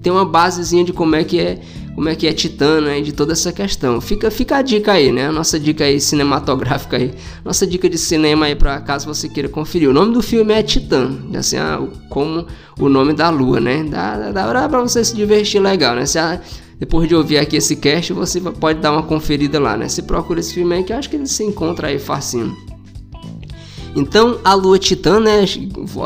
Ter uma basezinha de como é que é como é que é Titã, né, de toda essa questão. Fica, fica a dica aí, né, a nossa dica aí cinematográfica aí, nossa dica de cinema aí para caso você queira conferir. O nome do filme é Titã, assim, ah, como o nome da lua, né, dá, dá, pra você se divertir legal, né, se a, depois de ouvir aqui esse cast, você pode dar uma conferida lá, né, se procura esse filme aí que eu acho que ele se encontra aí facinho. Então, a lua Titã, né,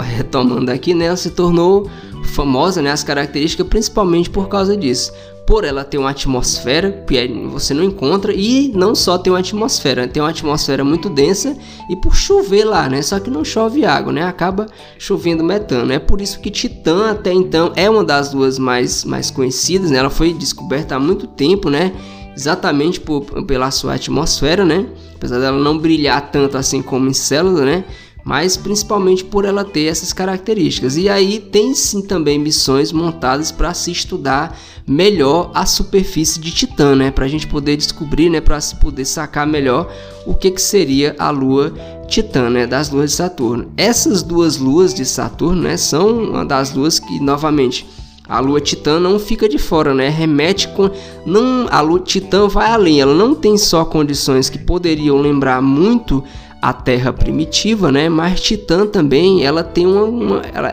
retomando aqui, né, se tornou famosa, né, as características principalmente por causa disso por ela ter uma atmosfera que você não encontra e não só tem uma atmosfera, tem uma atmosfera muito densa e por chover lá, né? Só que não chove água, né? Acaba chovendo metano. É por isso que Titã até então é uma das duas mais mais conhecidas, né? Ela foi descoberta há muito tempo, né? Exatamente por, pela sua atmosfera, né? Apesar dela não brilhar tanto assim como Encélado, né? Mas principalmente por ela ter essas características. E aí tem sim também missões montadas para se estudar melhor a superfície de Titã, né, para a gente poder descobrir, né, para se poder sacar melhor o que, que seria a Lua Titã, né, das luas de Saturno. Essas duas luas de Saturno, né, são uma das luas que novamente a lua Titã não fica de fora, né? Remete com não a lua Titã vai além, ela não tem só condições que poderiam lembrar muito a Terra primitiva, né? Mas Titã também, ela tem uma, uma, ela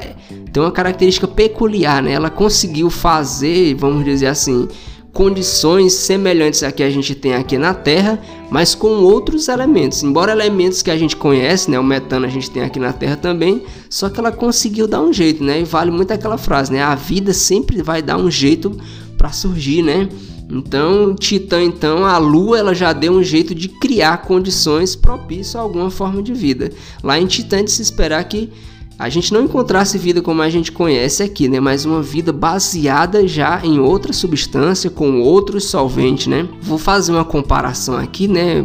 tem uma característica peculiar, né? Ela conseguiu fazer, vamos dizer assim, condições semelhantes a que a gente tem aqui na Terra, mas com outros elementos. Embora elementos que a gente conhece, né, o metano a gente tem aqui na Terra também, só que ela conseguiu dar um jeito, né? E vale muito aquela frase, né? A vida sempre vai dar um jeito para surgir, né? Então, Titã, então, a Lua, ela já deu um jeito de criar condições propícias a alguma forma de vida. Lá em Titã, de se esperar que a gente não encontrasse vida como a gente conhece aqui, né? Mas uma vida baseada já em outra substância, com outros solventes, né? Vou fazer uma comparação aqui, né?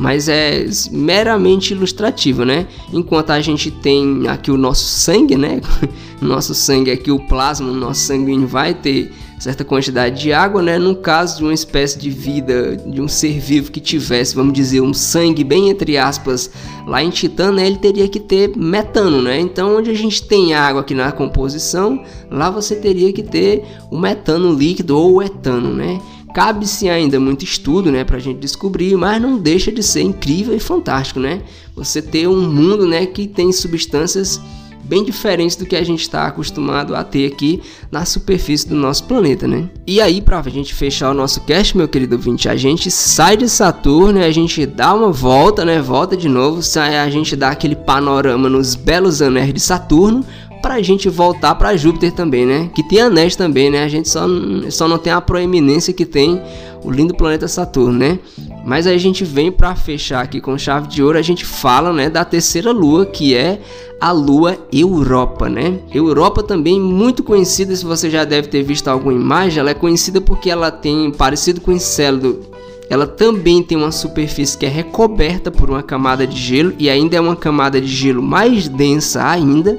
Mas é meramente ilustrativa, né? Enquanto a gente tem aqui o nosso sangue, né? nosso sangue aqui, o plasma, nosso sanguíneo vai ter certa quantidade de água, né? No caso de uma espécie de vida, de um ser vivo que tivesse, vamos dizer, um sangue bem entre aspas, lá em Titã, né? Ele teria que ter metano, né? Então, onde a gente tem água aqui na composição, lá você teria que ter o metano líquido ou o etano, né? Cabe-se ainda muito estudo, né, pra gente descobrir, mas não deixa de ser incrível e fantástico, né? Você ter um mundo, né, que tem substâncias bem diferentes do que a gente está acostumado a ter aqui na superfície do nosso planeta, né? E aí, para a gente fechar o nosso cast, meu querido ouvinte, a gente sai de Saturno, a gente dá uma volta, né? Volta de novo, sai, a gente dá aquele panorama nos belos anéis de Saturno, pra gente voltar para Júpiter também, né? Que tem anéis também, né? A gente só, só não tem a proeminência que tem o lindo planeta Saturno, né? Mas aí a gente vem para fechar aqui com chave de ouro, a gente fala, né, da terceira lua, que é a lua Europa, né? Europa também muito conhecida, se você já deve ter visto alguma imagem, ela é conhecida porque ela tem parecido com o Encélado, ela também tem uma superfície que é recoberta por uma camada de gelo e ainda é uma camada de gelo mais densa ainda.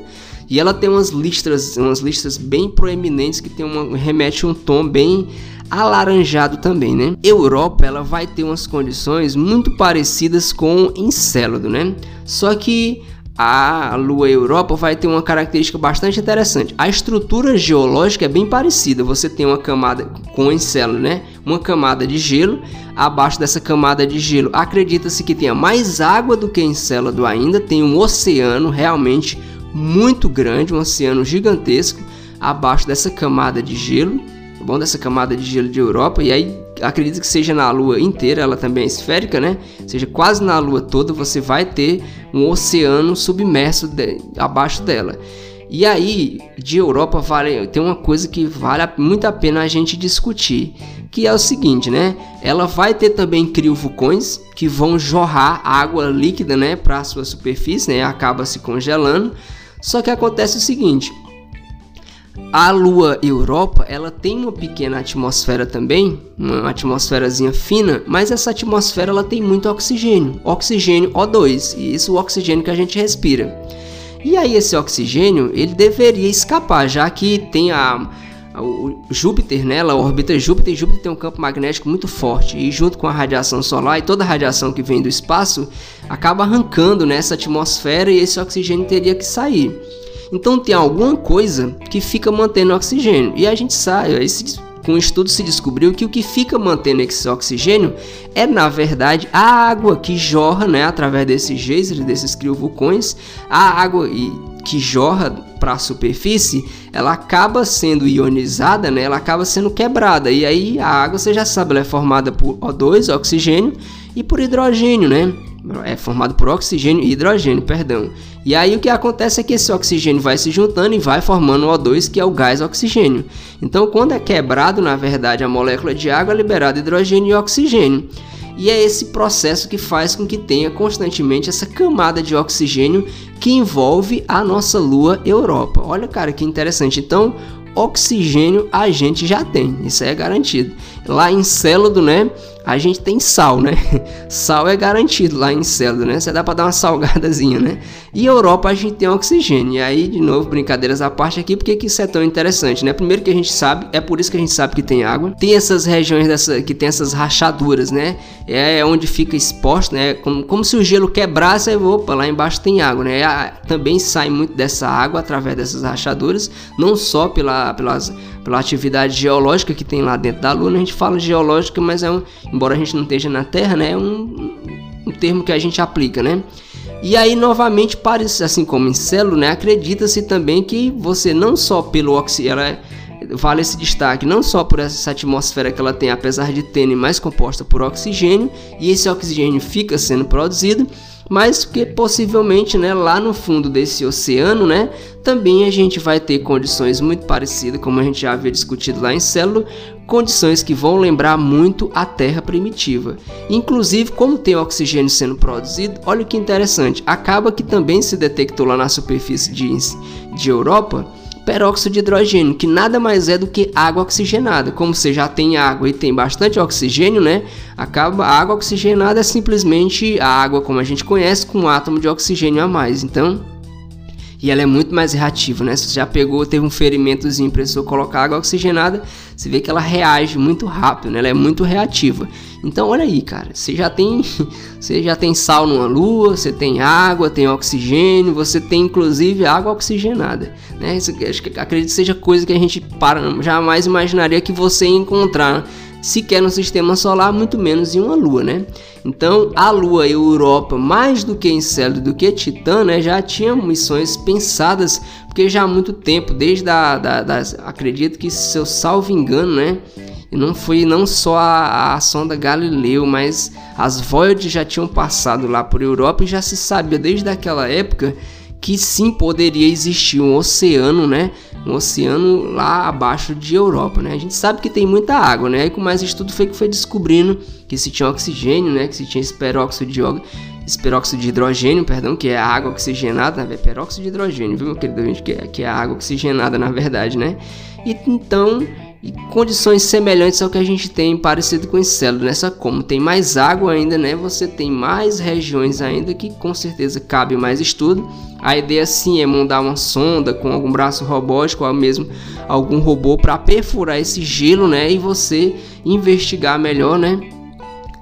E ela tem umas listras, umas listras bem proeminentes que tem uma remete um tom bem alaranjado também, né? Europa ela vai ter umas condições muito parecidas com Encélado, né? Só que a Lua Europa vai ter uma característica bastante interessante. A estrutura geológica é bem parecida. Você tem uma camada com Encélado, né? Uma camada de gelo. Abaixo dessa camada de gelo, acredita-se que tenha mais água do que Encélado ainda. Tem um oceano realmente muito grande, um oceano gigantesco abaixo dessa camada de gelo, bom? Dessa camada de gelo de Europa. E aí acredita que seja na Lua inteira, ela também é esférica, né? Seja quase na Lua toda, você vai ter um oceano submerso de, abaixo dela. E aí, de Europa vale, tem uma coisa que vale muito a pena a gente discutir, que é o seguinte, né? Ela vai ter também criovulcões que vão jorrar água líquida, né, para sua superfície, né? Acaba se congelando. Só que acontece o seguinte, a Lua Europa, ela tem uma pequena atmosfera também, uma atmosferazinha fina, mas essa atmosfera ela tem muito oxigênio, oxigênio O2, e isso é o oxigênio que a gente respira. E aí esse oxigênio, ele deveria escapar, já que tem a, a o Júpiter, né, ela orbita Júpiter, e Júpiter tem um campo magnético muito forte, e junto com a radiação solar e toda a radiação que vem do espaço, acaba arrancando nessa atmosfera e esse oxigênio teria que sair. Então tem alguma coisa que fica mantendo oxigênio. E a gente sabe, esse, com o estudo se descobriu que o que fica mantendo esse oxigênio é na verdade a água que jorra, né, através desses geysers, desses criovulcões, a água que jorra para a superfície, ela acaba sendo ionizada, né, ela acaba sendo quebrada. E aí a água, você já sabe, ela é formada por O2, oxigênio, e por hidrogênio, né? É formado por oxigênio e hidrogênio, perdão. E aí o que acontece é que esse oxigênio vai se juntando e vai formando o O2, que é o gás oxigênio. Então, quando é quebrado, na verdade, a molécula de água é liberada hidrogênio e oxigênio. E é esse processo que faz com que tenha constantemente essa camada de oxigênio que envolve a nossa lua Europa. Olha, cara, que interessante. Então, oxigênio a gente já tem, isso é garantido. Lá em Célodo, né, a gente tem sal, né? Sal é garantido lá em Célodo, né? Você dá para dar uma salgadazinha, né? E Europa a gente tem oxigênio. E aí, de novo, brincadeiras à parte aqui, porque que isso é tão interessante, né? Primeiro que a gente sabe, é por isso que a gente sabe que tem água. Tem essas regiões dessa, que tem essas rachaduras, né? É onde fica exposto, né? Como, como se o gelo quebrasse, aí, opa, lá embaixo tem água, né? também sai muito dessa água através dessas rachaduras, não só pela, pelas, pela atividade geológica que tem lá dentro da Lua. A gente fala geológica, mas é um, embora a gente não esteja na Terra, né? É um, um termo que a gente aplica, né? E aí, novamente, parece assim como em célula, né? Acredita-se também que você não só pelo oxigênio, vale esse destaque, não só por essa atmosfera que ela tem, apesar de ter mais composta por oxigênio, e esse oxigênio fica sendo produzido, mas que possivelmente, né, lá no fundo desse oceano, né, também a gente vai ter condições muito parecidas, como a gente já havia discutido lá em Célula, condições que vão lembrar muito a Terra primitiva. Inclusive, como tem oxigênio sendo produzido, olha que interessante, acaba que também se detectou lá na superfície de, de Europa peróxido de hidrogênio, que nada mais é do que água oxigenada. Como você já tem água e tem bastante oxigênio, né? Acaba a água oxigenada é simplesmente a água como a gente conhece com um átomo de oxigênio a mais. Então, e ela é muito mais reativa, né? Se você já pegou, teve um ferimentozinho, precisou colocar água oxigenada, você vê que ela reage muito rápido, né? Ela é muito reativa. Então, olha aí, cara, você já tem, você já tem sal numa lua, você tem água, tem oxigênio, você tem inclusive água oxigenada, né? Isso, acho que acredito seja coisa que a gente para, jamais imaginaria que você ia encontrar sequer no sistema solar, muito menos em uma lua, né? Então, a lua Europa, mais do que Encélado do que Titã, né, já tinha missões pensadas, porque já há muito tempo, desde a, da, das, acredito que se eu salvo engano, né, não foi não só a, a sonda Galileu, mas as Voyager já tinham passado lá por Europa e já se sabia desde aquela época que sim poderia existir um oceano, né? Um oceano lá abaixo de Europa, né? A gente sabe que tem muita água, né? E com mais estudo foi que foi descobrindo que se tinha oxigênio, né? Que se tinha esperóxido de esperóxido de hidrogênio, perdão, que é a água oxigenada, né? peróxido de hidrogênio, viu, meu querido que é, que é a água oxigenada na verdade, né? E então e condições semelhantes ao que a gente tem parecido com Encélado, nessa como tem mais água ainda, né? Você tem mais regiões ainda que com certeza cabe mais estudo. A ideia sim é mandar uma sonda com algum braço robótico ou mesmo algum robô para perfurar esse gelo, né? E você investigar melhor, né?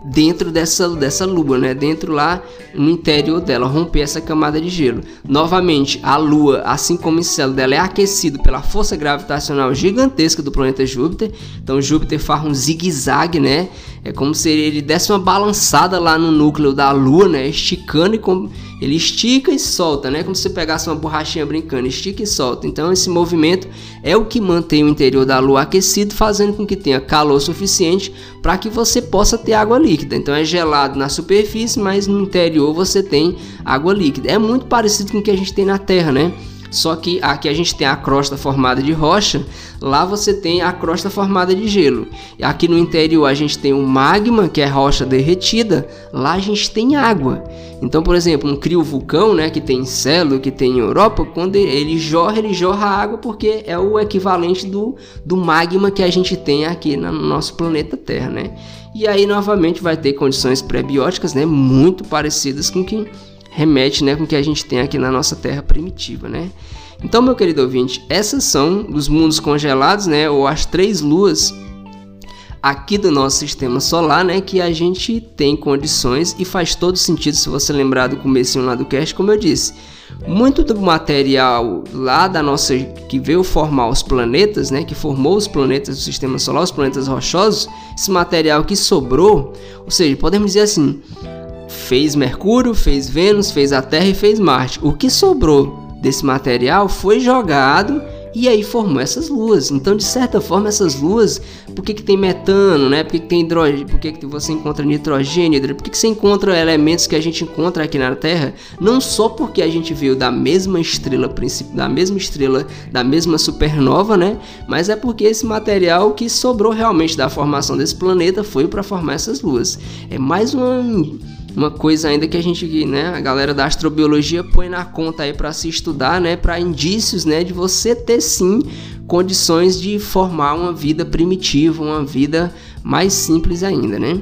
Dentro dessa, dessa lua, né? Dentro lá no interior dela, romper essa camada de gelo. Novamente, a lua, assim como o céu dela, é aquecido pela força gravitacional gigantesca do planeta Júpiter. Então Júpiter faz um zigue-zague, né? É como se ele desse uma balançada lá no núcleo da Lua, né? Esticando e com... ele estica e solta, né? Como se você pegasse uma borrachinha brincando, estica e solta. Então esse movimento é o que mantém o interior da Lua aquecido, fazendo com que tenha calor suficiente para que você possa ter água líquida. Então é gelado na superfície, mas no interior você tem água líquida. É muito parecido com o que a gente tem na Terra, né? Só que aqui a gente tem a crosta formada de rocha, lá você tem a crosta formada de gelo. E aqui no interior a gente tem o magma, que é rocha derretida, lá a gente tem água. Então, por exemplo, um criovulcão, né, que tem em Celo, que tem em Europa, quando ele jorra, ele jorra água porque é o equivalente do, do magma que a gente tem aqui no nosso planeta Terra, né? E aí novamente vai ter condições pré-bióticas, né, muito parecidas com que remete né, com o que a gente tem aqui na nossa Terra primitiva, né? Então, meu querido ouvinte, essas são os mundos congelados, né, ou as três luas aqui do nosso sistema solar, né, que a gente tem condições e faz todo sentido se você lembrar do começo lá do cast, como eu disse. Muito do material lá da nossa que veio formar os planetas, né, que formou os planetas do sistema solar, os planetas rochosos, esse material que sobrou, ou seja, podemos dizer assim, fez Mercúrio, fez Vênus, fez a Terra e fez Marte. O que sobrou desse material foi jogado e aí formou essas luas. Então, de certa forma, essas luas, por que, que tem metano, né? Por que, que tem hidrogênio? Por que, que você encontra nitrogênio? Por que, que você encontra elementos que a gente encontra aqui na Terra? Não só porque a gente veio da mesma estrela da mesma estrela, da mesma supernova, né? Mas é porque esse material que sobrou realmente da formação desse planeta foi para formar essas luas. É mais uma uma coisa ainda que a gente, né, a galera da astrobiologia põe na conta aí para se estudar, né, para indícios, né, de você ter sim condições de formar uma vida primitiva, uma vida mais simples ainda, né?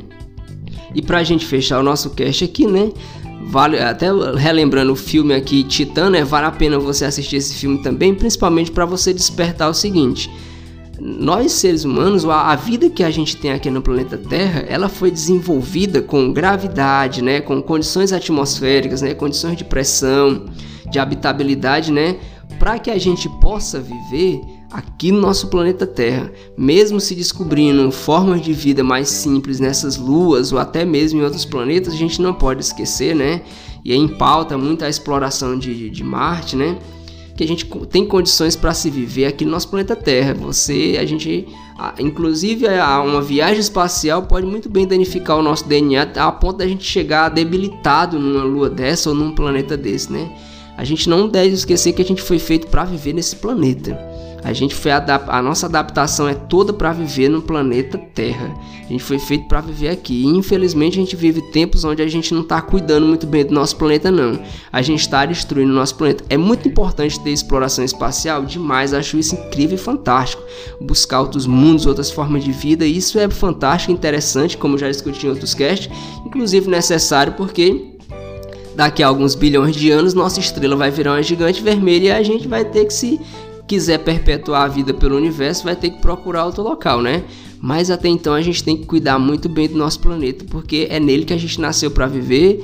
E para a gente fechar o nosso cast aqui, né, vale até relembrando o filme aqui Titã, né, vale a pena você assistir esse filme também, principalmente para você despertar o seguinte: nós seres humanos, a, vida que a gente tem aqui no planeta Terra, ela foi desenvolvida com gravidade, né, com condições atmosféricas, né, condições de pressão, de habitabilidade, né, para que a gente possa viver aqui no nosso planeta Terra, mesmo se descobrindo formas de vida mais simples nessas luas ou até mesmo em outros planetas, a gente não pode esquecer, né? E aí em pauta muito a exploração de, de Marte, né? Que a gente tem condições para se viver aqui no nosso planeta Terra. Você, a gente, inclusive uma viagem espacial pode muito bem danificar o nosso DNA a ponto da gente chegar debilitado numa lua dessa ou num planeta desse, né? A gente não deve esquecer que a gente foi feito para viver nesse planeta. A gente foi a nossa adaptação é toda para viver no planeta Terra. A gente foi feito para viver aqui. E, infelizmente a gente vive tempos onde a gente não está cuidando muito bem do nosso planeta não. A gente está destruindo o nosso planeta. É muito importante ter exploração espacial, demais. Acho isso incrível e fantástico. Buscar outros mundos, outras formas de vida. Isso é fantástico, interessante, como já discuti em outros casts, inclusive necessário porque daqui a alguns bilhões de anos nossa estrela vai virar uma gigante vermelha e a gente vai ter que se quiser perpetuar a vida pelo universo, vai ter que procurar outro local, né? Mas até então a gente tem que cuidar muito bem do nosso planeta, porque é nele que a gente nasceu para viver.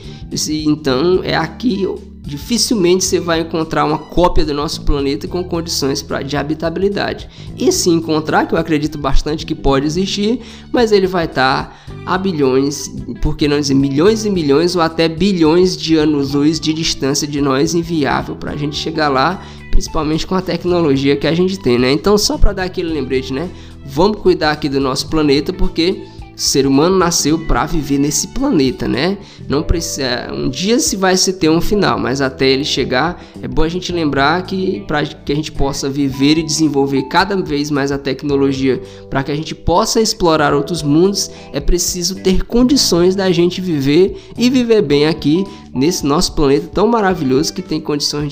Então é aqui dificilmente você vai encontrar uma cópia do nosso planeta com condições pra, de habitabilidade. E se encontrar, que eu acredito bastante que pode existir, mas ele vai estar tá a bilhões, por que não dizer milhões e milhões ou até bilhões de anos-luz de distância de nós, inviável para a gente chegar lá principalmente com a tecnologia que a gente tem, né? Então, só para dar aquele lembrete, né? Vamos cuidar aqui do nosso planeta porque o ser humano nasceu para viver nesse planeta, né? Não precisa, um dia se vai se ter um final, mas até ele chegar, é bom a gente lembrar que para que a gente possa viver e desenvolver cada vez mais a tecnologia, para que a gente possa explorar outros mundos, é preciso ter condições da gente viver e viver bem aqui nesse nosso planeta tão maravilhoso que tem condições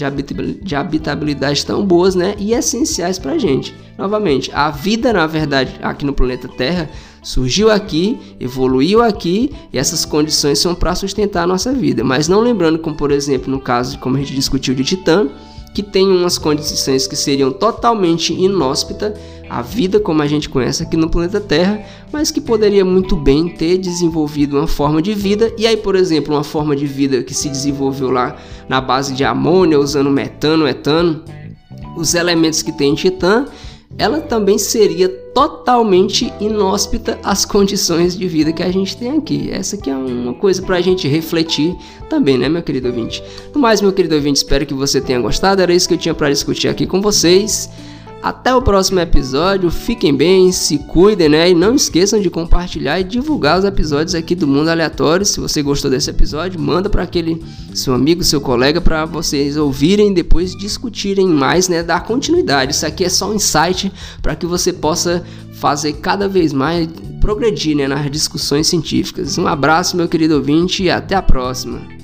de habitabilidade tão boas, né? E essenciais para gente. Novamente, a vida, na verdade, aqui no planeta Terra surgiu aqui, evoluiu aqui e essas condições são para sustentar a nossa vida. Mas não lembrando, como por exemplo no caso como a gente discutiu de Titã, que tem umas condições que seriam totalmente inóspita a vida como a gente conhece aqui no planeta Terra, mas que poderia muito bem ter desenvolvido uma forma de vida. E aí, por exemplo, uma forma de vida que se desenvolveu lá na base de amônia, usando metano, etano, os elementos que tem em Titã, ela também seria totalmente inóspita às condições de vida que a gente tem aqui. Essa aqui é uma coisa para a gente refletir também, né, meu querido ouvinte? No mais, meu querido ouvinte, espero que você tenha gostado. Era isso que eu tinha para discutir aqui com vocês. Até o próximo episódio, fiquem bem, se cuidem, né? E não esqueçam de compartilhar e divulgar os episódios aqui do Mundo Aleatório. Se você gostou desse episódio, manda para aquele seu amigo, seu colega, para vocês ouvirem e depois discutirem mais, né? Dar continuidade. Isso aqui é só um insight para que você possa fazer cada vez mais progredir né, nas discussões científicas. Um abraço, meu querido ouvinte, e até a próxima.